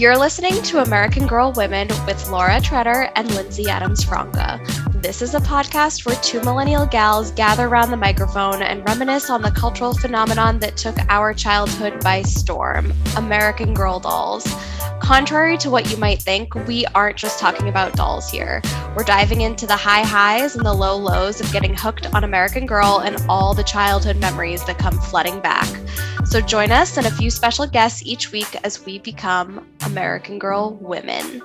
You're listening to American Girl Women with Laura Treader and Lindsey Adams Franca. This is a podcast where two millennial gals gather around the microphone and reminisce on the cultural phenomenon that took our childhood by storm American Girl dolls. Contrary to what you might think, we aren't just talking about dolls here. We're diving into the high highs and the low lows of getting hooked on American Girl and all the childhood memories that come flooding back. So join us and a few special guests each week as we become American Girl women.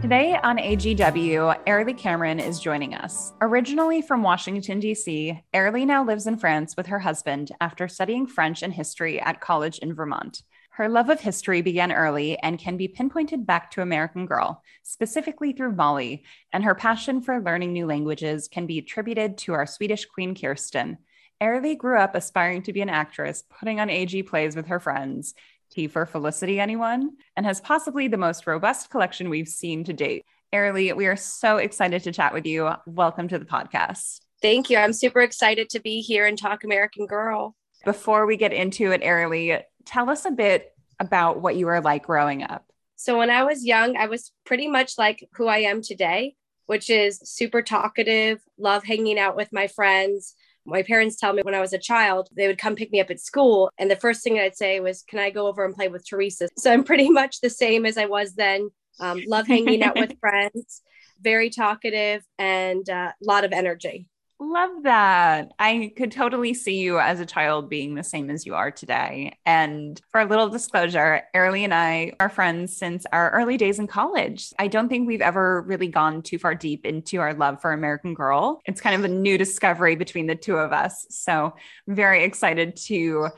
Today on AGW, Airlie Cameron is joining us. Originally from Washington, D.C., Airlie now lives in France with her husband after studying French and history at college in Vermont. Her love of history began early and can be pinpointed back to American Girl, specifically through Molly, and her passion for learning new languages can be attributed to our Swedish Queen Kirsten. Airlie grew up aspiring to be an actress, putting on AG plays with her friends. Tea for Felicity, anyone? And has possibly the most robust collection we've seen to date. Airlie, we are so excited to chat with you. Welcome to the podcast. Thank you. I'm super excited to be here and talk American Girl. Before we get into it, Airlie, tell us a bit about what you were like growing up. So, when I was young, I was pretty much like who I am today, which is super talkative, love hanging out with my friends. My parents tell me when I was a child, they would come pick me up at school. And the first thing I'd say was, Can I go over and play with Teresa? So, I'm pretty much the same as I was then. Um, love hanging out with friends, very talkative, and a uh, lot of energy. Love that. I could totally see you as a child being the same as you are today. And for a little disclosure, Airlie and I are friends since our early days in college. I don't think we've ever really gone too far deep into our love for American Girl. It's kind of a new discovery between the two of us. So very excited to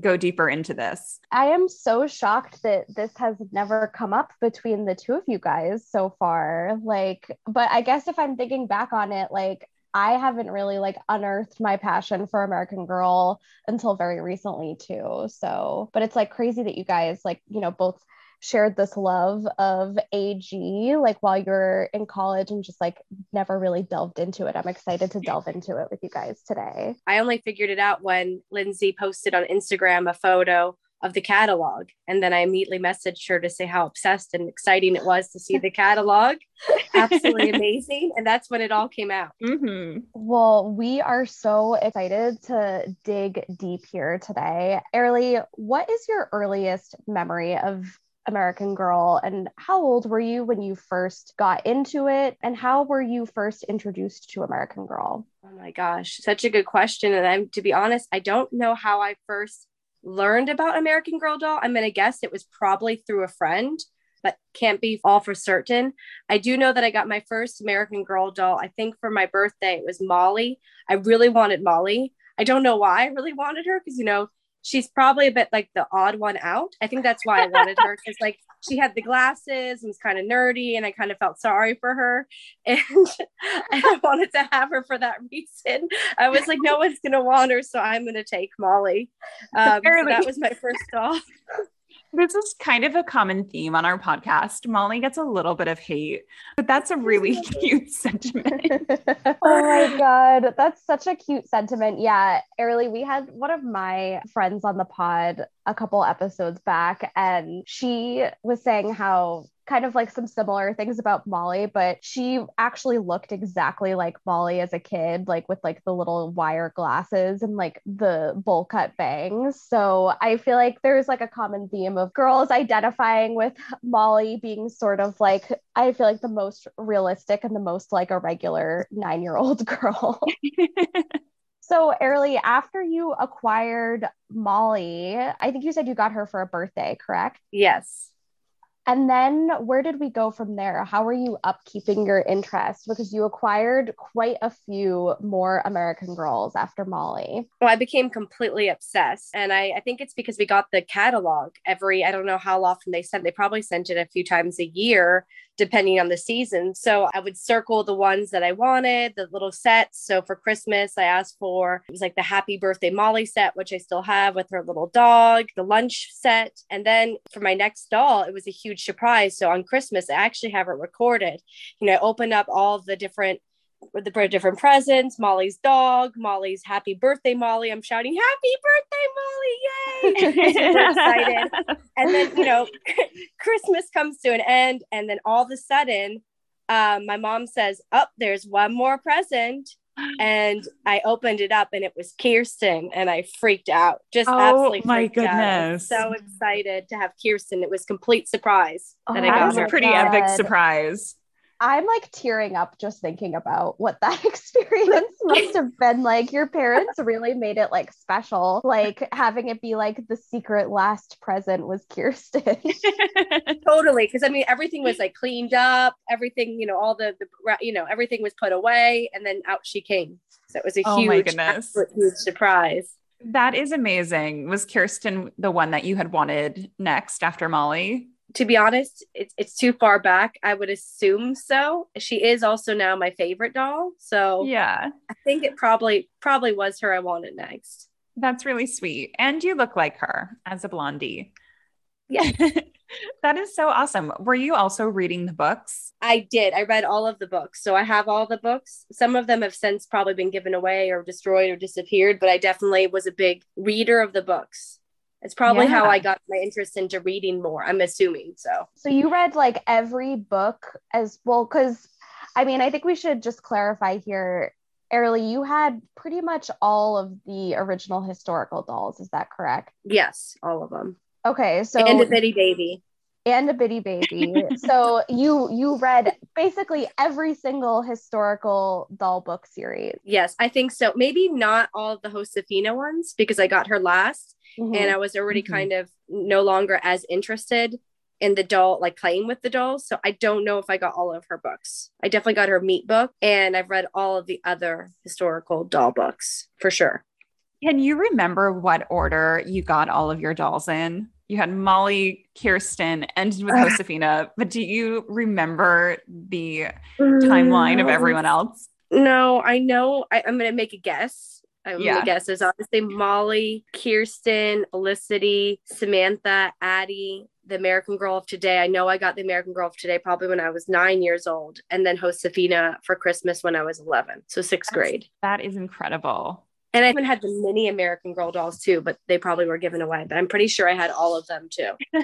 go deeper into this. I am so shocked that this has never come up between the two of you guys so far. Like, but I guess if I'm thinking back on it, like, I haven't really like unearthed my passion for American Girl until very recently too. So, but it's like crazy that you guys like, you know, both shared this love of AG like while you're in college and just like never really delved into it. I'm excited to delve into it with you guys today. I only figured it out when Lindsey posted on Instagram a photo of the catalog. And then I immediately messaged her to say how obsessed and exciting it was to see the catalog. Absolutely amazing. And that's when it all came out. Mm-hmm. Well, we are so excited to dig deep here today. Airlie, what is your earliest memory of American Girl and how old were you when you first got into it and how were you first introduced to American Girl? Oh my gosh, such a good question and I'm to be honest, I don't know how I first learned about American Girl doll, I'm going to guess it was probably through a friend, but can't be all for certain. I do know that I got my first American Girl doll, I think for my birthday. It was Molly. I really wanted Molly. I don't know why I really wanted her because, you know, she's probably a bit like the odd one out. I think that's why I wanted her because like she had the glasses and was kind of nerdy and I kind of felt sorry for her and I wanted to have her for that reason. I was like, no one's gonna want her, so I'm gonna take Molly. Um, so that was my first doll. This is kind of a common theme on our podcast. Molly gets a little bit of hate, but that's a really cute sentiment. oh my God. That's such a cute sentiment. Yeah. Airlie, we had one of my friends on the pod a couple episodes back, and she was saying how kind of like some similar things about Molly, but she actually looked exactly like Molly as a kid, like with like the little wire glasses and like the bowl cut bangs. So I feel like there's like a common theme of girls identifying with Molly being sort of like, I feel like the most realistic and the most like a regular nine year old girl. So, Airlie, after you acquired Molly, I think you said you got her for a birthday, correct? Yes. And then where did we go from there? How are you upkeeping your interest? Because you acquired quite a few more American Girls after Molly. Well, I became completely obsessed. And I, I think it's because we got the catalog every, I don't know how often they sent, they probably sent it a few times a year depending on the season. So I would circle the ones that I wanted, the little sets. So for Christmas, I asked for it was like the Happy Birthday Molly set, which I still have with her little dog, the lunch set. And then for my next doll, it was a huge surprise. So on Christmas, I actually have it recorded. You know, I opened up all the different the different presents, Molly's dog, Molly's happy birthday, Molly. I'm shouting, happy birthday, Molly. Yay. Super excited. And then, you know, Christmas comes to an end. And then all of a sudden, um, my mom says, Oh, there's one more present. And I opened it up and it was Kirsten and I freaked out. Just Oh, absolutely my freaked out. Goodness. So excited to have Kirsten. It was complete surprise Oh, that I That was her. a pretty God. epic surprise. I'm like tearing up just thinking about what that experience must have been like. Your parents really made it like special, like having it be like the secret last present was Kirsten. totally because i mean everything was like cleaned up everything you know all the, the you know everything was put away and then out she came so it was a Oh my huge goodness. huge surprise That is amazing. Was Kirsten the one that you had wanted next after Molly? To be honest it's, it's too far back i would assume so she is also now my favorite doll so Yeah, i think it probably probably was her i wanted next that's really sweet. And you look like her as a blondie. Yeah. that is so awesome. Were you also reading the books? I did. I read all of the books. So I have all the books. Some of them have since probably been given away or destroyed or disappeared, but I definitely was a big reader of the books. It's probably how I got my interest into reading more, I'm assuming. So, so you read like every book as well, because I mean, I think we should just clarify here. Airlie, you had pretty much all of the original historical dolls. Is that correct? yes, all of them. Okay, so and a bitty baby. And a bitty baby. so you you read basically every single historical doll book series. Yes, I think so. Maybe not all of the Josefina ones because I got her last Mm-hmm. and I was already Mhm. kind of no longer as interested in the doll, like playing with the dolls. So I don't know if I got all of her books. I definitely got her meet book and I've read all of the other historical doll books for sure. Can you remember what order you got all of your dolls in? You had Molly, Kirsten, ended with. Josefina, but do you remember the timeline of mm, everyone else? No, I know. I, I'm going to make a guess. I'm Yeah. going to guess. There's obviously Molly, Kirsten, Felicity, Samantha, Addie, the American Girl of Today. I know I got the American Girl of Today probably when I was nine years old, and then Josefina for Christmas when I was 11. So sixth That's- grade. That is incredible. And I even had the mini American Girl dolls too, but they probably were given away. But I'm pretty sure I had all of them too.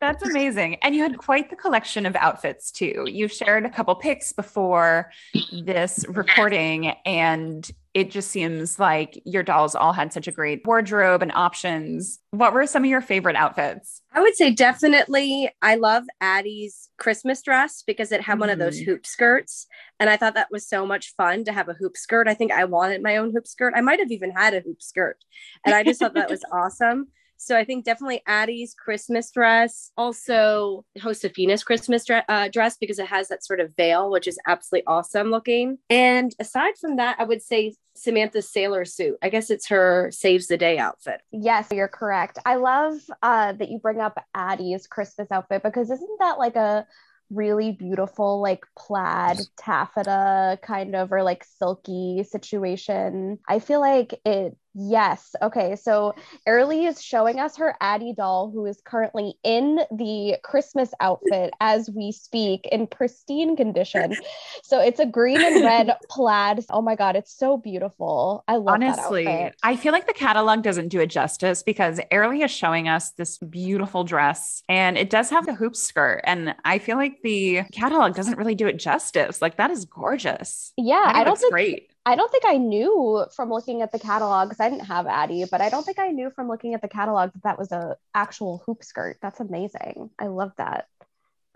That's amazing. And you had quite the collection of outfits too. You shared a couple pics before this recording, and it just seems like your dolls all had such a great wardrobe and options. What were some of your favorite outfits? I would say definitely I love Addie's Christmas dress because it had one of those Mm. hoop skirts. And I thought that was so much fun to have a hoop skirt. I think I wanted my own hoop skirt. I might have even had a hoop skirt. And I just thought that was awesome. So I think definitely Addie's Christmas dress, also Josefina's Christmas dre- uh, dress because it has that sort of veil, which is absolutely awesome looking. And aside from that, I would say Samantha's sailor suit. I guess it's her saves the day outfit. Yes, you're correct. I love uh, that you bring up Addie's Christmas outfit because isn't that like a really beautiful, like plaid taffeta kind of or like silky situation? I feel like it. Yes. Okay. So Airlie is showing us her Addie doll, who is currently in the Christmas outfit as we speak in pristine condition. So it's a green and red plaid. Oh my God, it's so beautiful. I love that Honestly. I feel like the catalog doesn't do it justice because Airlie is showing us this beautiful dress and it does have the hoop skirt. And I feel like the catalog doesn't really do it justice. Like that is gorgeous. Yeah, I don't think great. I don't think I knew from looking at the catalog because I didn't have Addie, but I don't think I knew from looking at the catalog that that was a actual hoop skirt. That's amazing. I love that.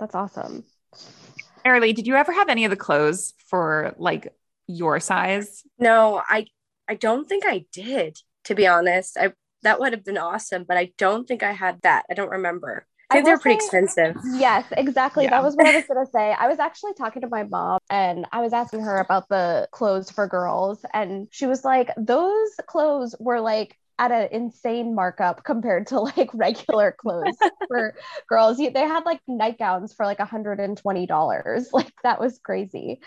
That's awesome. Airlie, did you ever have any of the clothes for like your size? No, I I don't think I did, to be honest. I that would have been awesome, but I don't think I had that. I don't remember. I I think they're pretty say- expensive. Yes, exactly. Yeah. That was what I was going to say. I was actually talking to my mom and I was asking her about the clothes for girls. And she was like, those clothes were like at an insane markup compared to like regular clothes for girls. They had like nightgowns for like $120. Like that was crazy.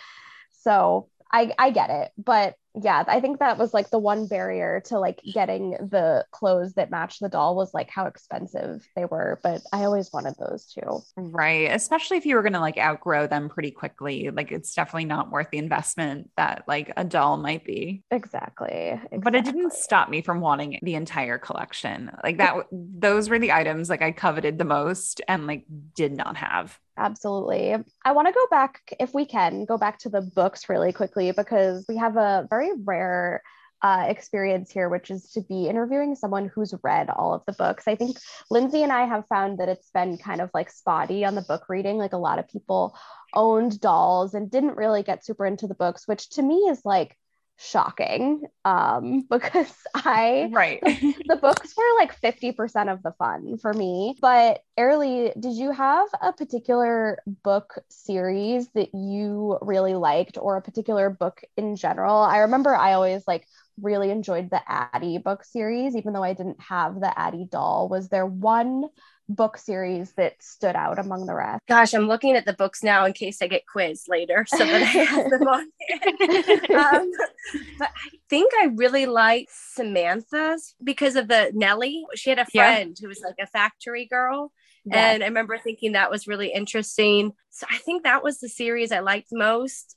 So I, I get it. But yeah, I think that was like the one barrier to like getting the clothes that matched the doll was like how expensive they were. But I always wanted those too. Right. Especially if you were going to like outgrow them pretty quickly. Like it's definitely not worth the investment that like a doll might be. Exactly. exactly. But it didn't stop me from wanting the entire collection. Like that, those were the items like I coveted the most and like did not have. Absolutely. I want to go back, if we can, go back to the books really quickly because we have a very rare uh, experience here, which is to be interviewing someone who's read all of the books. I think Lindsey and I have found that it's been kind of like spotty on the book reading. Like a lot of people owned dolls and didn't really get super into the books, which to me is like shocking um because i right. the, books were like 50% of the fun for me. But Airlie, did you have a particular book series that you really liked or a particular book in general? I remember i always like really enjoyed the addie book series even though i didn't have the addie doll. Was there one book series that stood out among the rest? Gosh, I'm looking at the books now in case I get quizzed later so that I have them on um, but I think I really like Samantha's because of the Nellie. She had a friend yeah. who was like a factory girl. Yes. And I remember thinking that was really interesting. So I think that was the series I liked most.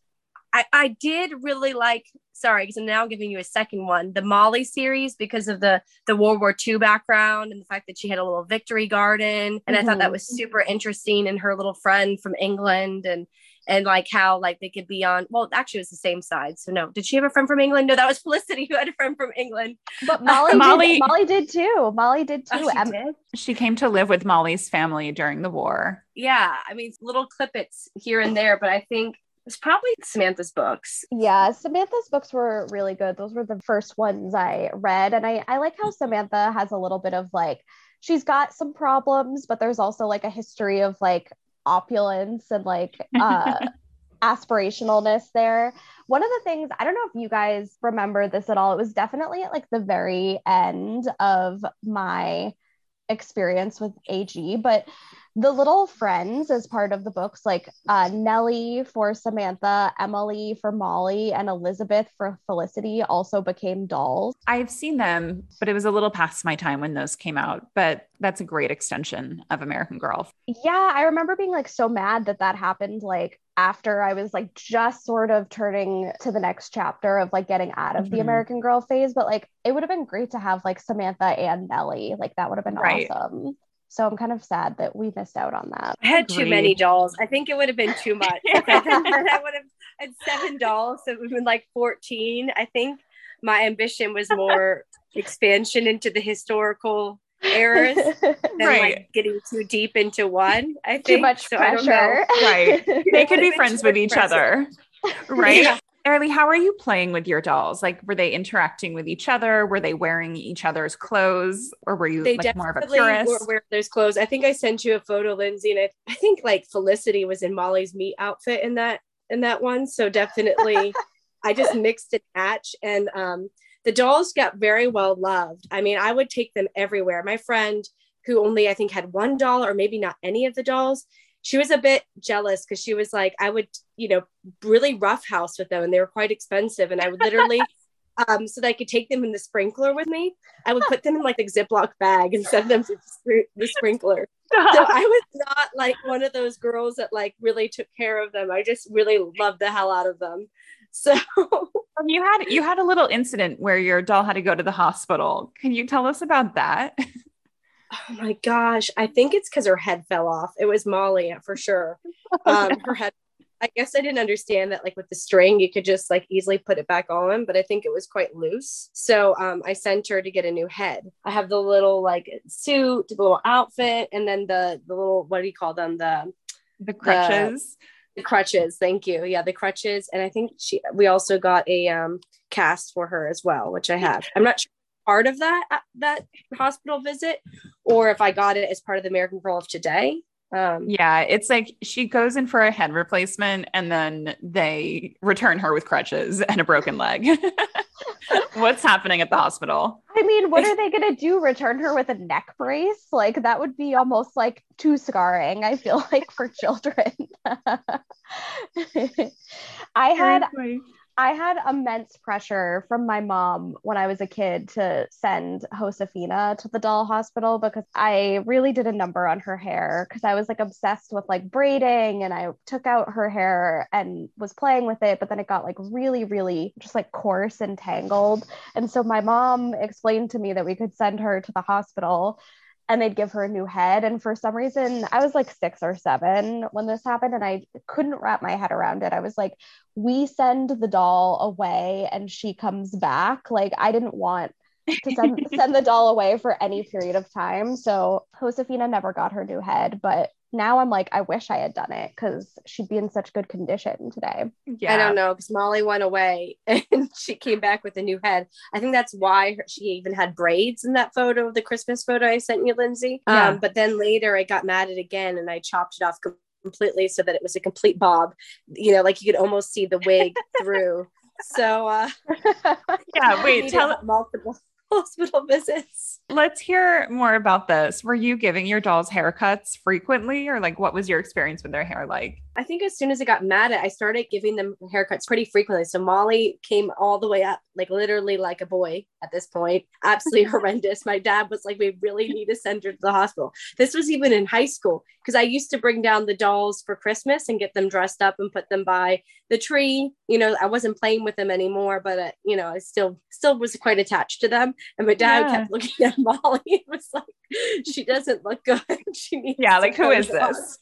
I, I did really like sorry because i'm now giving you a second one the molly series because of the the world war ii background and the fact that she had a little victory garden and mm-hmm. i thought that mm-hmm. was super interesting and her little friend from england and and like how like they could be on well actually it was the same side so no did she have a friend from england no that was felicity who had a friend from england but molly molly did, molly did too molly did too oh, she, did? she came to live with molly's family during the war yeah i mean little clippets here and there but i think it's probably Samantha's books. Yeah, Samantha's books were really good. Those were the first ones I read. And I, I like how Samantha has a little bit of like, she's got some problems, but there's also like a history of like opulence and like uh, aspirationalness there. One of the things, I don't know if you guys remember this at all, it was definitely at like the very end of my experience with AG, but the little friends as part of the books like uh, nellie for samantha emily for molly and elizabeth for felicity also became dolls i've seen them but it was a little past my time when those came out but that's a great extension of american girl yeah i remember being like so mad that that happened like after i was like just sort of turning to the next chapter of like getting out of mm-hmm. the american girl phase but like it would have been great to have like samantha and nellie like that would have been right. awesome so I'm kind of sad that we missed out on that. I had Agreed. too many dolls. I think it would have been too much. I would have had seven dolls, so it would have been like 14. I think my ambition was more expansion into the historical eras than right. like getting too deep into one. I think too much so pressure. Right. They could be friends with each pressure. other. Right. Yeah. Airlie, how are you playing with your dolls? Like, were they interacting with each other? Were they wearing each other's clothes, or were you they like more of a purist? Were wearing those clothes. I think I sent you a photo, Lindsey, and I, I think like Felicity was in Molly's meet outfit in that in that one. So definitely, I just mixed and match, and um, the dolls got very well loved. I mean, I would take them everywhere. My friend, who only I think had one doll or maybe not any of the dolls, she was a bit jealous because she was like, I would, you know, really roughhouse with them and they were quite expensive. And I would literally, um, so that I could take them in the sprinkler with me, I would put them in like a Ziploc bag and send them to the sprinkler. So I was not like one of those girls that like really took care of them. I just really loved the hell out of them. So you had you had a little incident where your doll had to go to the hospital. Can you tell us about that? Oh my gosh. I think it's because her head fell off. It was molly for sure. Um her head i guess i didn't understand that like with the string you could just like easily put it back on but i think it was quite loose. So um i sent her to get a new head. I have the little like suit the little outfit and then the the little what do you call them? The the crutches. the, the crutches. Thank you. Yeah the crutches. And i think she we also got a um cast for her as well which i have. I'm not sure part of that uh, that hospital visit or if I got it as part of the American Girl of Today. Um, yeah, it's like she goes in for a head replacement and then they return her with crutches and a broken leg. What's happening at the hospital? I mean, what are they going to do? Return her with a neck brace? Like, that would be almost like too scarring, I feel like, for children. I had. I had immense pressure from my mom when I was a kid to send Josefina to the doll hospital because I really did a number on her hair because I was like obsessed with like braiding and I took out her hair and was playing with it, but then it got like really, really just like coarse and tangled. And so my mom explained to me that we could send her to the hospital and they'd give her a new head. And for some reason, I was like six or seven when this happened, and I couldn't wrap my head around it. I was like, we send the doll away and she comes back. Like, I didn't want to send, send the doll away for any period of time. So Josefina never got her new head, but now I'm like, I wish I had done it because she'd be in such good condition today. Yeah. I don't know because Molly went away and she came back with a new head. I think that's why her, she even had braids in that photo, of the Christmas photo I sent you, Lindsey. Yeah. Um, but then later I got mad at it again and I chopped it off completely so that it was a complete bob. You know, like you could almost see the wig through. So uh, yeah, wait, tell multiple hospital visits. Let's hear more about this. Were you giving your dolls haircuts frequently, or like what was your experience with their hair like? I think as soon as it got mad, at, I started giving them haircuts pretty frequently. So Molly came all the way up, like literally like a boy at this point. Absolutely horrendous. My dad was like, we really need to send her to the hospital. This was even in high school because I used to bring down the dolls for Christmas and get them dressed up and put them by the tree. You know, I wasn't playing with them anymore, but uh, you know, I still still was quite attached to them. And my dad yeah. kept looking at Molly. It was like, she doesn't look good. she needs yeah, like who is this?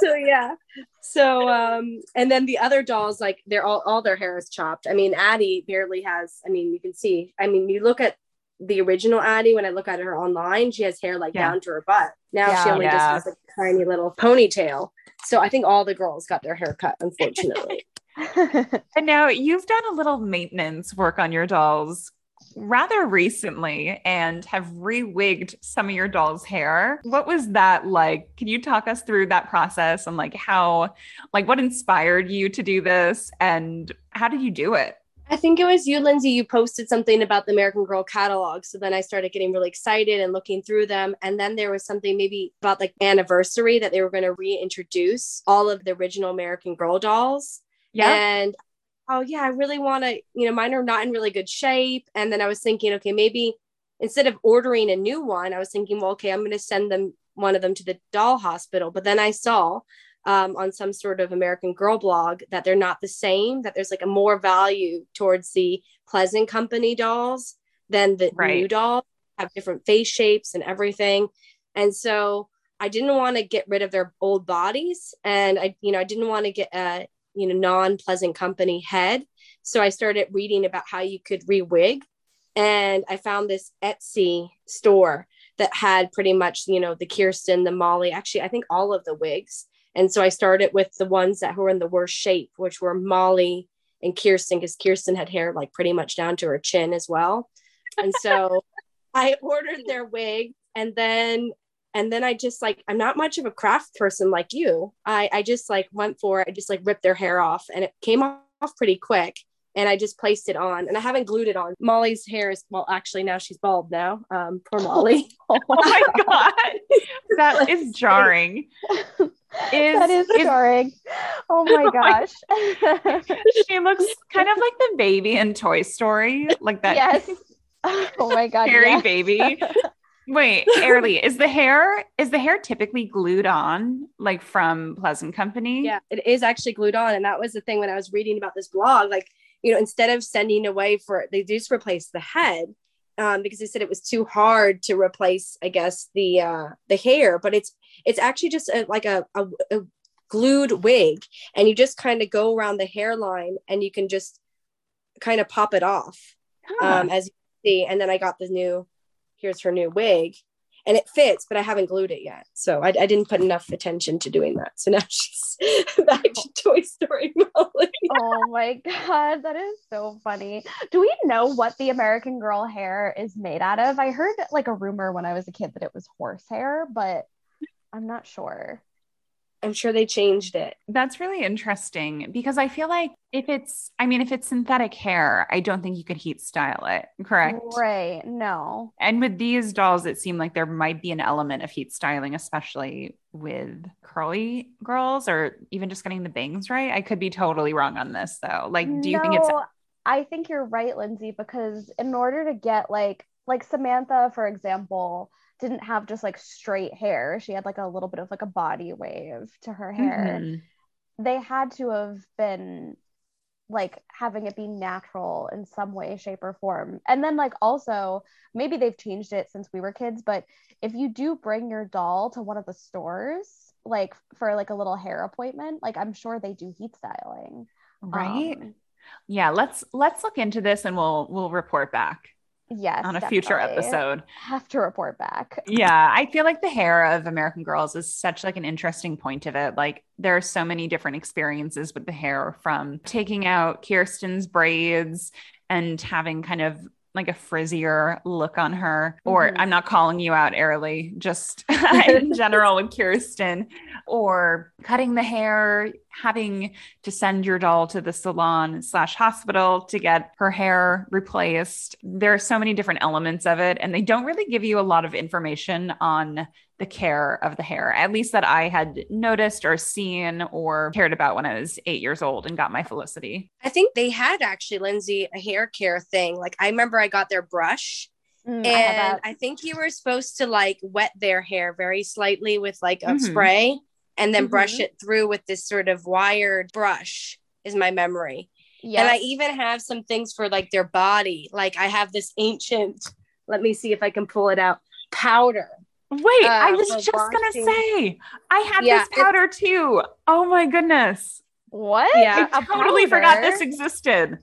so yeah yeah. So um, and then the other dolls, like they're all all their hair is chopped. I mean, Addie barely has. I mean, you can see. I mean, you look at the original Addie when I look at her online, she has hair like yeah. down to her butt. Now yeah, she only yeah. just has a tiny little ponytail. So I think all the girls got their hair cut, unfortunately. and now you've done a little maintenance work on your dolls rather recently and have rewigged some of your doll's hair. What was that like? Can you talk us through that process and like how, like, what inspired you to do this and how did you do it? I think it was you, Lindsey. You posted something about the American Girl catalog. So then I started getting really excited and looking through them. And then there was something maybe about like anniversary that they were going to reintroduce all of the original American Girl dolls. Yeah. And oh yeah, I really want to, you know, mine are not in really good shape. And then I was thinking, okay, maybe instead of ordering a new one, I was thinking, well, okay, I'm going to send them one of them to the doll hospital. But then I saw um, on some sort of American Girl blog that they're not the same, that there's like a more value towards the Pleasant Company dolls than the right. new dolls, have different face shapes and everything. And so I didn't want to get rid of their old bodies. And I, you know, I didn't want to get a, you know non-pleasant company head. So i started reading about how you could re-wig. And i found this etsy store that had pretty much you know the kirsten the molly actually i think all of the wigs. And so i started with the ones that were in the worst shape which were molly and kirsten because kirsten had hair like pretty much down to her chin as well. And so i ordered their wig and then and then I just like I'm not much of a craft person like you. I I just like went for it. I just like ripped their hair off and it came off pretty quick. And I just placed it on and I haven't glued it on. Molly's hair is well, actually now she's bald now. Um, poor Molly. oh my god. That is jarring. Is, that is, is jarring. Oh my gosh. she looks kind of like the baby in Toy Story. Like that. Yes. Oh my god. Scary yes. baby. Wait, Airlie, is the hair is the hair typically glued on like from Pleasant Company? Yeah, it is actually glued on, and that was the thing when I was reading about this blog. Like, you know, instead of sending away for, they just replace the head um, because they said it was too hard to replace, I guess, the uh, the hair. But it's it's actually just a, like a, a, a glued wig, and you just kind of go around the hairline, and you can just kind of pop it off huh. um, as you see. And then I got the new here's her new wig and it fits but i haven't glued it yet. So I, I didn't put enough attention to doing that. So now she's back to oh. toy story molly oh my god that is so funny. Do we know what the american girl hair is made out of? I heard like a rumor when i was a kid that it was horse hair but i'm not sure I'm sure they changed it. That's really interesting because I feel like if it's, I mean, if it's synthetic hair, I don't think you could heat style it, correct? Right. No. And with these dolls, it seemed like there might be an element of heat styling, especially with curly girls or even just getting the bangs right. I could be totally wrong on this though. Like, do you no, think it's I think you're right, Lindsey, because in order to get like like Samantha, for example, didn't have just like straight hair. She had like a little bit of like a body wave to her hair. Mm-hmm. They had to have been like having it be natural in some way, shape, or form. And then, like, also, maybe they've changed it since we were kids, but if you do bring your doll to one of the stores, like for like a little hair appointment, like I'm sure they do heat styling. Right. Um, yeah, let's let's look into this and we'll we'll report back. Yes. On a future episode. Have to report back. Yeah. I feel like the hair of American Girls is such like an interesting point of it. Like there are so many different experiences with the hair from taking out Kirsten's braids and having kind of like a frizzier look on her. Or mm-hmm. I'm not calling you out, Airlie, just in general with Kirsten, or cutting the hair, having to send your doll to the salon slash hospital to get her hair replaced. There are so many different elements of it, and they don't really give you a lot of information on the care of the hair, at least that I had noticed or seen or cared about when I was eight years old and got my Felicity. I think they had actually, Lindsey, a hair care thing. Like I remember I got their brush. Mm, and I, I, think you were supposed to like wet their hair very slightly with like a mm-hmm. spray and then mm-hmm. brush it through with this sort of wired brush, is my memory. Yes. And I even have some things for like their body. Like I have this ancient, let me see if I can pull it out, powder Wait, uh, I was just gonna say I had yeah, this powder too. Oh my goodness. What? Yeah, I totally forgot this existed.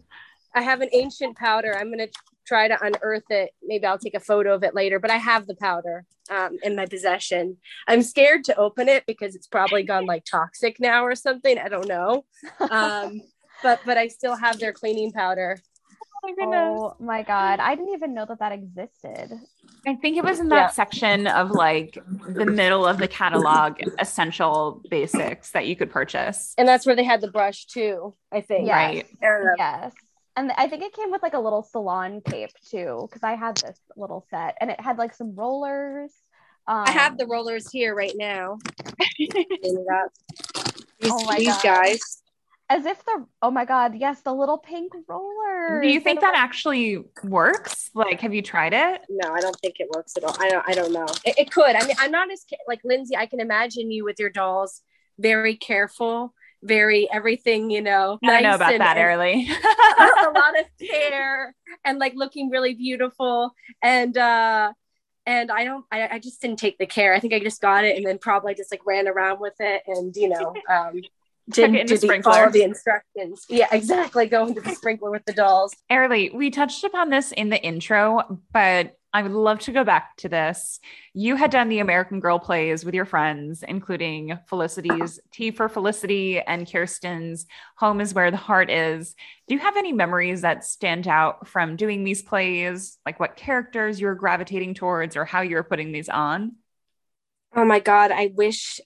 I have an ancient powder. I'm gonna try to unearth it. Maybe I'll take a photo of it later, but I have the powder um, in my possession. I'm scared to open it because it's probably gone like toxic now or something. I don't know. Um, but but I still have their cleaning powder. Oh my goodness. Oh my god. I didn't even know that that existed. I think it was in that yeah. section of like the middle of the catalog, essential basics that you could purchase. And that's where they had the brush too, I think. Yes. Right. Yes. And I think it came with like a little salon cape too, because I had this little set and it had like some rollers. Um, I have the rollers here right now. these, oh my these guys as if the oh my god yes the little pink roller do you think that actually works? Like have you tried it? No i don't think it works at all. I don't i don't know. It, it could. I mean i'm not as like lindsey i can imagine you with your dolls. Very careful very everything you know i nice know about and, that early a lot of care and like looking really beautiful. And uh and I don't, I, I just didn't take the care. I think I just got it and then probably just like ran around with it and, you know, um, did the, follow the instructions. Yeah, exactly. Go into the sprinkler with the dolls. Airlie, we touched upon this in the intro, but I would love to go back to this. You had done the American Girl plays with your friends, including Felicity's Tea for Felicity and Kirsten's Home is Where the Heart Is. Do you have any memories that stand out from doing these plays? Like what characters you're gravitating towards or how you're putting these on? Oh my God, I wish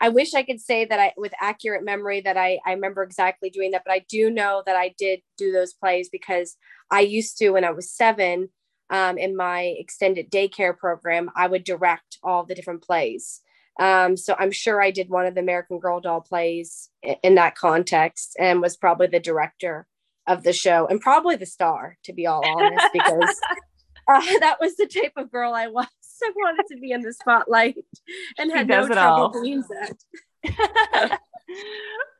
I wish I could say that I, with accurate memory, that I, I remember exactly doing that, but I do know that I did do those plays because I used to, when I was seven, um, in my extended daycare program, I would direct all the different plays. Um, so I'm sure I did one of the American Girl doll plays in, in that context and was probably the director of the show and probably the star, to be all honest, because uh, that was the type of girl I was. I wanted to be in the spotlight and had no trouble doing that.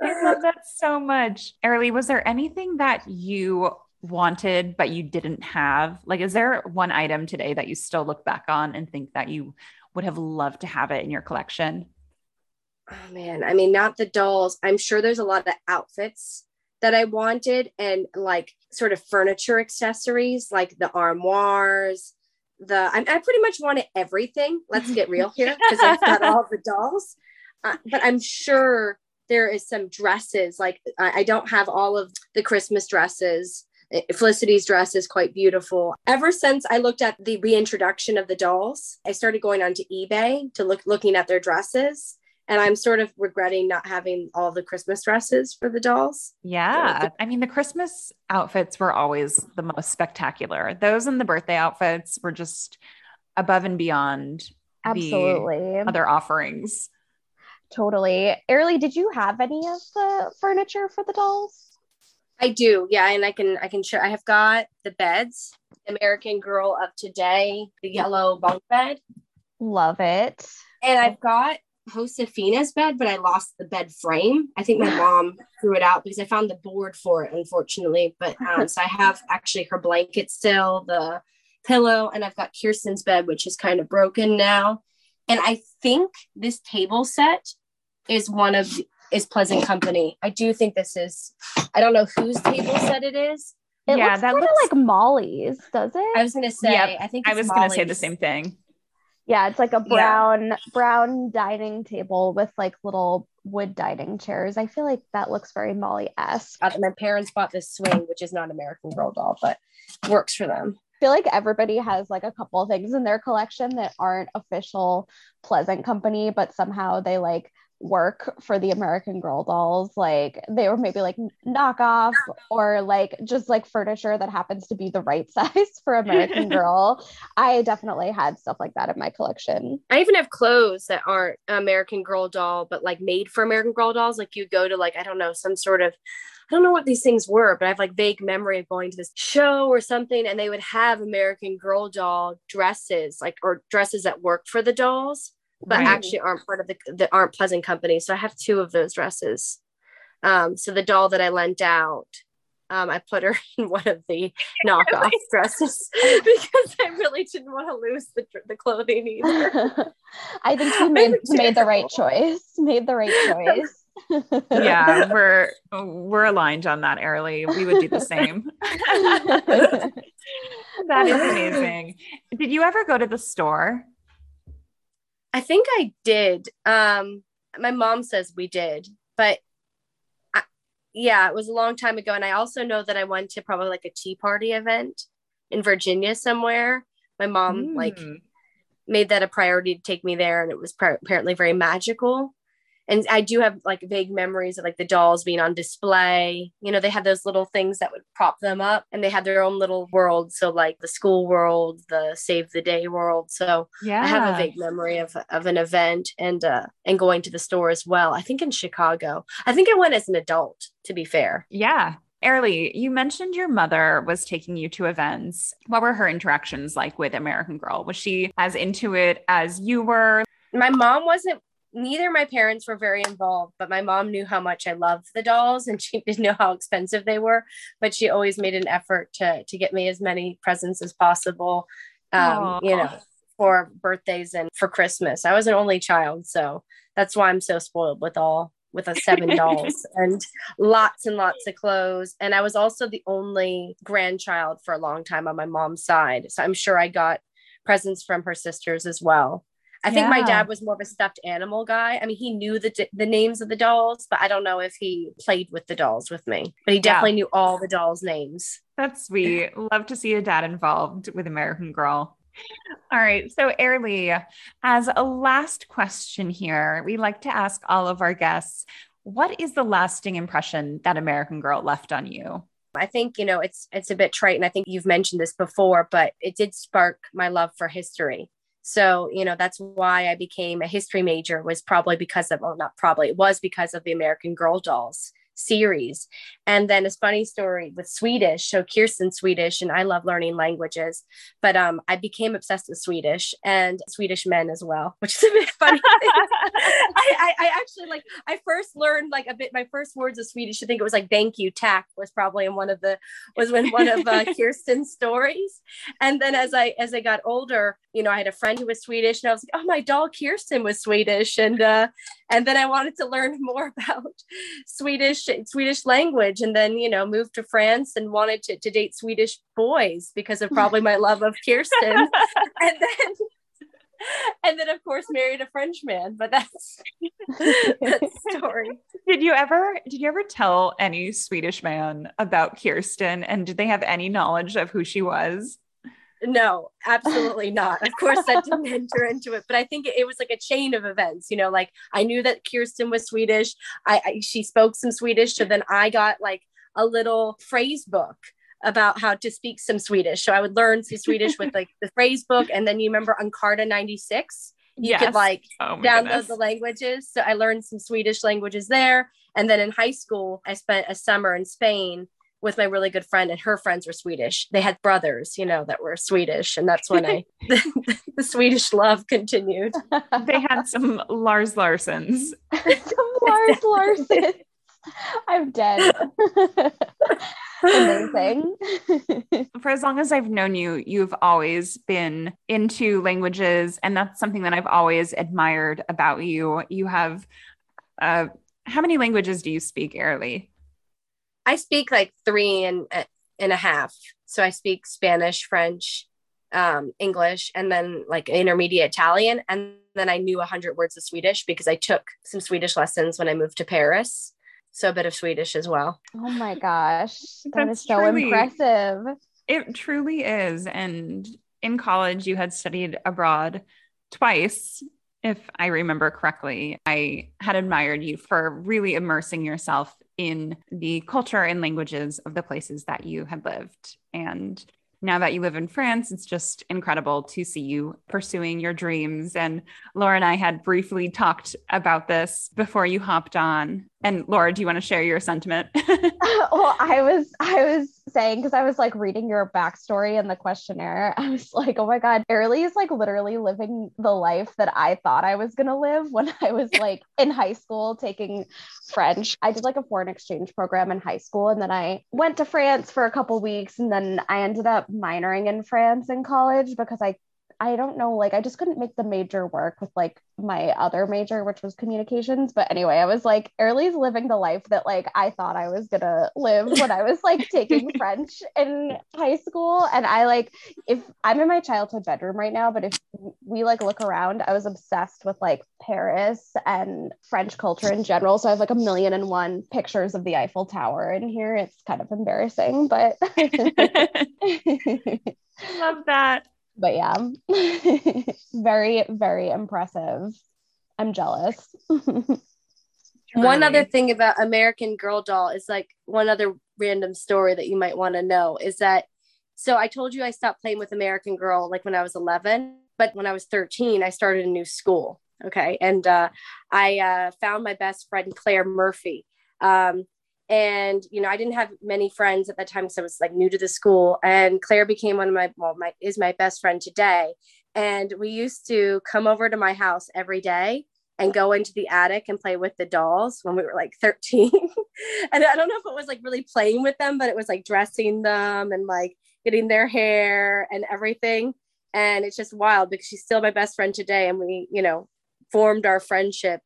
I love that so much. Airlie, was there anything that you wanted but you didn't have? Like, is there one item today that you still look back on and think that you would have loved to have it in your collection? Oh man, I mean, not the dolls. I'm sure there's a lot of outfits that I wanted and like sort of furniture accessories, like the armoires, the I, I pretty much wanted everything. Let's get real here because I've got all the dolls. Uh, but I'm sure there is some dresses. Like I, I don't have all of the Christmas dresses. Eh, Felicity's dress is quite beautiful. Ever since I looked at the reintroduction of the dolls, I started going onto eBay to look looking at their dresses And I'm sort of regretting not having all the Christmas dresses for the dolls. Yeah. I mean, the Christmas outfits were always the most spectacular. Those and the birthday outfits were just above and beyond Absolutely. other offerings. Totally. Airlie, did you have any of the furniture for the dolls? I do, yeah, and I can I can show. I have got the beds, American Girl of today, the yellow bunk bed, Love it. and I've got Josefina's bed, but I lost the bed frame. I think my mom threw it out because I found the board for it, unfortunately. But um, so I have actually her blanket still, the pillow, and I've got Kirsten's bed, which is kind of broken now. And I think this table set is one of is Pleasant Company. I do think this is. I don't know whose table set it is. It Yeah, looks that kind of looks- like Molly's, does it? I was gonna say. Yep, I think I it's was going to say the same thing. Yeah, it's like a Yeah. brown brown dining table with like little wood dining chairs. I feel like that looks very Molly-esque. Uh, my parents bought this swing, which is not American Girl doll, but works for them. I feel like everybody has like a couple of things in their collection that aren't official Pleasant Company, but somehow they like work for the American Girl dolls. Like they were maybe like knockoff or like just like furniture that happens to be the right size for American Girl. I definitely had stuff like that in my collection. I even have clothes that aren't American Girl doll, but like made for American Girl dolls. Like you go to like I don't know some sort of I don't know what these things were, but I have like vague memory of going to this show or something, and they would have American Girl doll dresses, like or dresses that work for the dolls, but Right. actually aren't part of the that aren't Pleasant Company. So I have two of those dresses. Um, so the doll that I lent out, um, I put her in one of the knockoff dresses because I really didn't want to lose the the clothing either. I think you made made the right choice. Made the right choice. yeah, we're we're aligned on that, Airlie. We would do the same. that is amazing. Did you ever go to the store? I think I did. Um, my mom says we did, but I, yeah, it was a long time ago. And I also know that I went to probably like a tea party event in Virginia somewhere. My mom like Mm. made that a priority to take me there, and it was par- apparently very magical. And I do have like vague memories of like the dolls being on display. You know, they had those little things that would prop them up, and they had their own little world. So like the school world, the save the day world. So yeah. I have a vague memory of, of an event and uh and going to the store as well. I think in Chicago. I think I went as an adult, to be fair. Yeah. Airlie, you mentioned your mother was taking you to events. What were her interactions like with American Girl? Was she as into it as you were? My mom wasn't neither my parents were very involved, but my mom knew how much I loved the dolls and she didn't know how expensive they were, but she always made an effort to to get me as many presents as possible. Um, you know, for birthdays and for Christmas. I was an only child, so that's why I'm so spoiled with all with a seven dolls and lots and lots of clothes. And I was also the only grandchild for a long time on my mom's side. So I'm sure I got presents from her sisters as well. I think my dad was more of a stuffed animal guy. I mean, he knew the the names of the dolls, but I don't know if he played with the dolls with me. But he Yeah. definitely knew all the dolls' names. That's sweet. Love to see a dad involved with American Girl. All right. So, Airlie, as a last question here, we like to ask all of our guests what is the lasting impression that American Girl left on you? I think you know it's it's a bit trite, and I think you've mentioned this before, but it did spark my love for history. So you know that's why I became a history major was probably because of well not probably it was because of the American Girl dolls series. And then a funny story with Swedish. So Kirsten Swedish, and I love learning languages, but um I became obsessed with Swedish and Swedish men as well, which is a bit funny. I, I, I actually like I first learned like a bit my first words of Swedish. I think it was like thank you, tack was probably in one of the was when one of uh, Kirsten's stories. And then as I as I got older, you know, I had a friend who was Swedish, and I was like, oh, my doll Kirsten was Swedish, and uh, and then I wanted to learn more about Swedish Swedish language, and then you know moved to France and wanted to, to date Swedish boys because of probably my love of Kirsten, and then and then of course married a French man. But that's that's story. Did you ever did you ever tell any Swedish man about Kirsten and did they have any knowledge of who she was? No, absolutely not. Of course, that didn't enter into it, but I think it, it, was like a chain of events. You know, like I knew that Kirsten was Swedish. I, I she spoke some Swedish, so then I got like a little phrase book about how to speak some Swedish. So I would learn some Swedish with like the phrase book, and then you remember ninety six. You yes. could like oh download goodness. the languages. So I learned some Swedish languages there, and then in high school, I spent a summer in Spain with my really good friend and her friends were Swedish. They had brothers, you know, that were Swedish. And that's when I, the, the, Swedish love continued. they had some Lars Larsens. some Lars Larsens. I'm dead. Amazing. For as long as I've known you, you've always been into languages. And that's something that I've always admired about you. You have, uh, how many languages do you speak, Airlie? I speak like three and and a half. So I speak Spanish, French, um, English, and then like intermediate Italian. And then I knew a hundred words of Swedish because I took some Swedish lessons when I moved to Paris. So a bit of Swedish as well. Oh my gosh. That That's is so truly, impressive. It truly is. And in college, you had studied abroad twice if I remember correctly, I had admired you for really immersing yourself in the culture and languages of the places that you had lived. And now that you live in France, it's just incredible to see you pursuing your dreams. And Laura and I had briefly talked about this before you hopped on. And Laura, do you want to share your sentiment? well, I was I was saying because I was like reading your backstory in the questionnaire. I was like, oh my god, Airlie is like literally living the life that I thought I was gonna live when I was like in high school taking French. I did like a foreign exchange program in high school, and then I went to France for a couple weeks, and then I ended up minoring in France in college because I I don't know, like I just couldn't make the major work with like my other major, which was communications. But anyway, I was like, Airlie's living the life that like I thought I was gonna live when I was like taking French in high school. And I like if I'm in my childhood bedroom right now, but if we like look around, I was obsessed with like Paris and French culture in general. So I have like a million and one pictures of the Eiffel Tower in here. It's kind of embarrassing, but love that but yeah, very, very impressive. I'm jealous. one other thing about American Girl doll is like one other random story that you might want to know is that so I told you I stopped playing with American Girl like when I was 11, but when I was 13, I started a new school. Okay. And uh, I uh, found my best friend, Claire Murphy. Um, and you know i didn't have many friends at that time because i was like new to the school. And claire became one of my well my is my best friend today. And we used to come over to my house every day and go into the attic and play with the dolls when we were like 13 and i don't know if it was like really playing with them but it was like dressing them and like getting their hair and everything. And it's just wild because she's still my best friend today. And we you know formed our friendship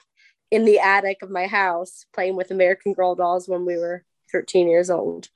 in the attic of my house playing with American Girl dolls when we were 13 years old.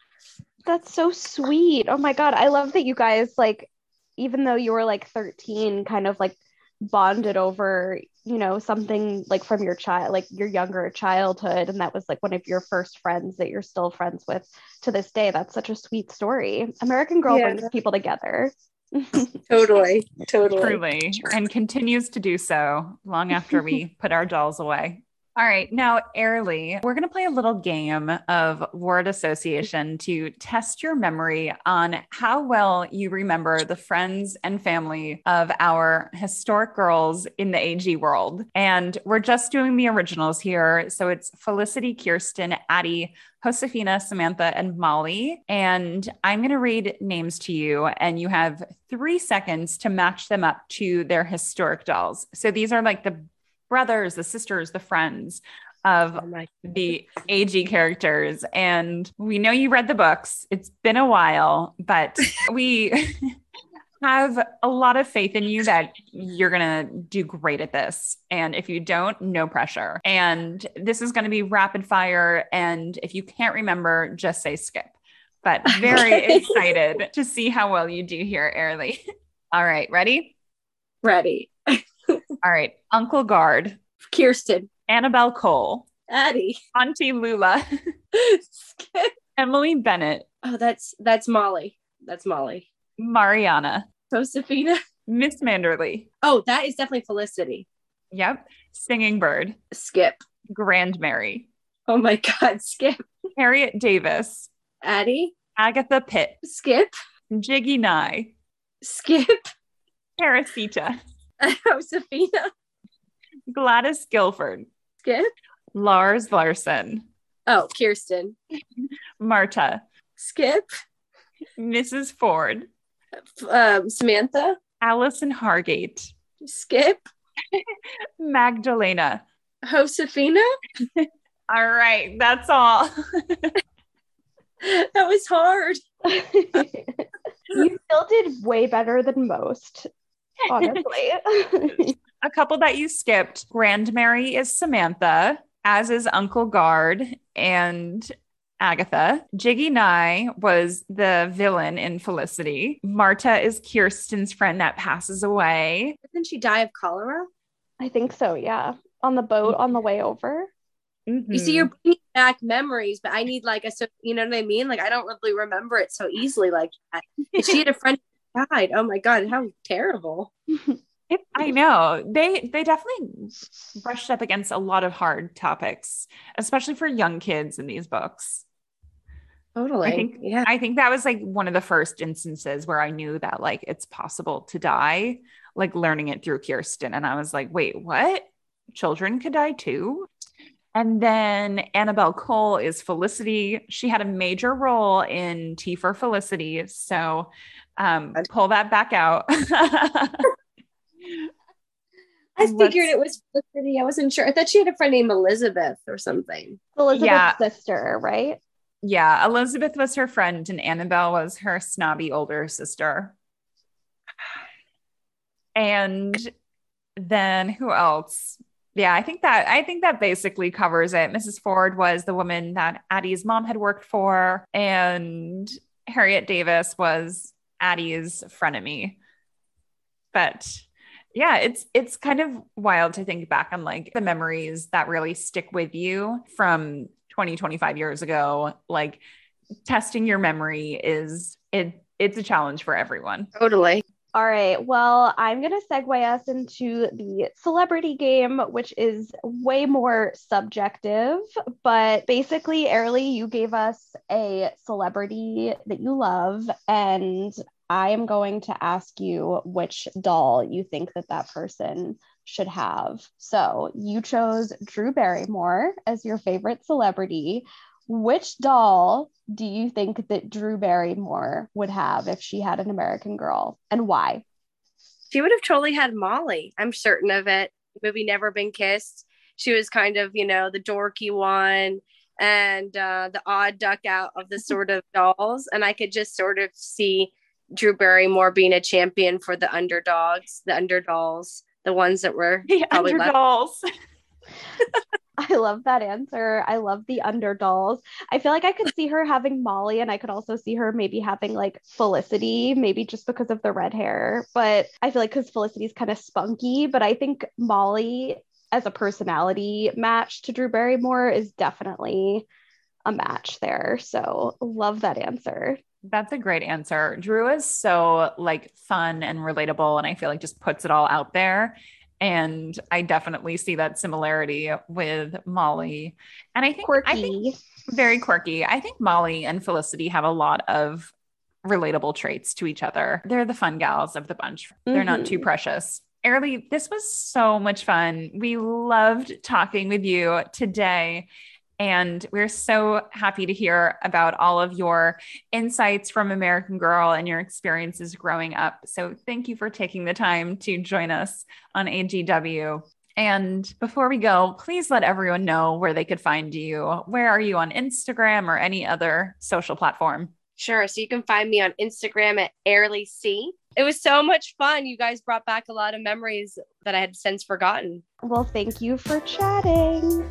That's so sweet. Oh my God. I love that you guys, like, even though you were like 13, kind of like bonded over, you know, something like from your child, like your younger childhood. And that was like one of your first friends that you're still friends with to this day. That's such a sweet story. American Girl yeah. brings people together. totally, totally. Truly. And continues to do so long after we put our dolls away. All right. Now, Airlie, we're going to play a little game of word association to test your memory on how well you remember the friends and family of our historic girls in the AG world. And we're just doing the originals here. So it's Felicity, Kirsten, Addie, Josefina, Samantha, and Molly. And I'm going to read names to you, and you have three seconds to match them up to their historic dolls. So these are like the brothers, the sisters, the friends of oh the AG characters. And we know you read the books. It's been a while, but we have a lot of faith in you that you're going to do great at this. And if you don't, no pressure. And this is going to be rapid fire. And if you can't remember, just say skip. But very excited to see how well you do here, Airlie. All right, ready? Ready. All right. Uncle Gard. Kirsten. Annabelle Cole. Addie. Auntie Lula. Emily Bennett. Oh, that's that's Molly. That's Molly. Mariana. Josefina. Miss Manderly. Oh, that is definitely Felicity. Yep. Singing Bird. Skip. Grand Mary. Oh my God. Skip. Harriet Davis. Addie. Agatha Pitt. Skip. Jiggy Nye. Skip. Teresita. Josefina. Gladys Guilford. Skip. Lars Larson. Oh, Kirsten. Marta. Skip. Mrs. Ford. Um, Samantha. Allison Hargate. Skip. Magdalena. Josefina. All right, that's all. that was hard. you still did way better than most, honestly. A couple that you skipped. Grand Mary is Samantha, as is Uncle Gard and Agatha. Jiggy Nye was the villain in Felicity. Marta is Kirsten's friend that passes away. Didn't she die of cholera? I think so, yeah. On the boat on the way over. You see, you're bringing back memories, but I need like a, so you know what I mean? Like I don't really remember it so easily. Like that. If she had a friend died. Oh my god, how terrible! It, I know they they definitely brushed up against a lot of hard topics, especially for young kids in these books. Totally. I think yeah. I think that was like one of the first instances where I knew that like it's possible to die, like learning it through Kirsten. And I was like, wait, what? Children could die too? And then Annabelle Cole is Felicity. She had a major role in Tea for Felicity. So um, pull that back out. I figured it was Felicity. I wasn't sure. I thought she had a friend named Elizabeth or something. Elizabeth's Yeah. sister, right? yeah, Elizabeth was her friend, and Annabelle was her snobby older sister. And then who else? Yeah, I think that I think that basically covers it. Mrs. Ford was the woman that Addie's mom had worked for, and Harriet Davis was Addie's frenemy. But yeah, it's it's kind of wild to think back on like the memories that really stick with you from 20 25 years ago. Like testing your memory is it it's a challenge for everyone. Totally. All right. Well, I'm going to segue us into the celebrity game, which is way more subjective. But basically, Airlie, you gave us a celebrity that you love, and I am going to ask you which doll you think that that person should have. So you chose Drew Barrymore as your favorite celebrity. Which doll do you think that Drew Barrymore would have if she had an American Girl, and why? She would have totally had Molly. I'm certain of it. Movie Never Been Kissed. She was kind of, you know, the dorky one and uh, the odd duck out of the sort of dolls. And I could just sort of see Drew Barrymore being a champion for the underdogs, the underdolls, the ones that were The probably underdolls. I love that answer. I love the underdolls. I feel like I could see her having Molly, and I could also see her maybe having like Felicity, maybe just because of the red hair. But I feel like because Felicity's kind of spunky, but I think Molly as a personality match to Drew Barrymore is definitely a match there. So love that answer. That's a great answer. Drew is so like fun and relatable and I feel like just puts it all out there. And I definitely see that similarity with Molly. And I think Quirky. I think very quirky. I think Molly and Felicity have a lot of relatable traits to each other. They're the fun gals of the bunch. They're not too mm-hmm. precious. Airlie, this was so much fun. We loved talking with you today. And we're so happy to hear about all of your insights from American Girl and your experiences growing up. So thank you for taking the time to join us on AGW. And before we go, please let everyone know where they could find you. Where are you on Instagram or any other social platform? Sure. So you can find me on Instagram at Airlie C. It was so much fun. You guys brought back a lot of memories that I had since forgotten. Well, thank you for chatting.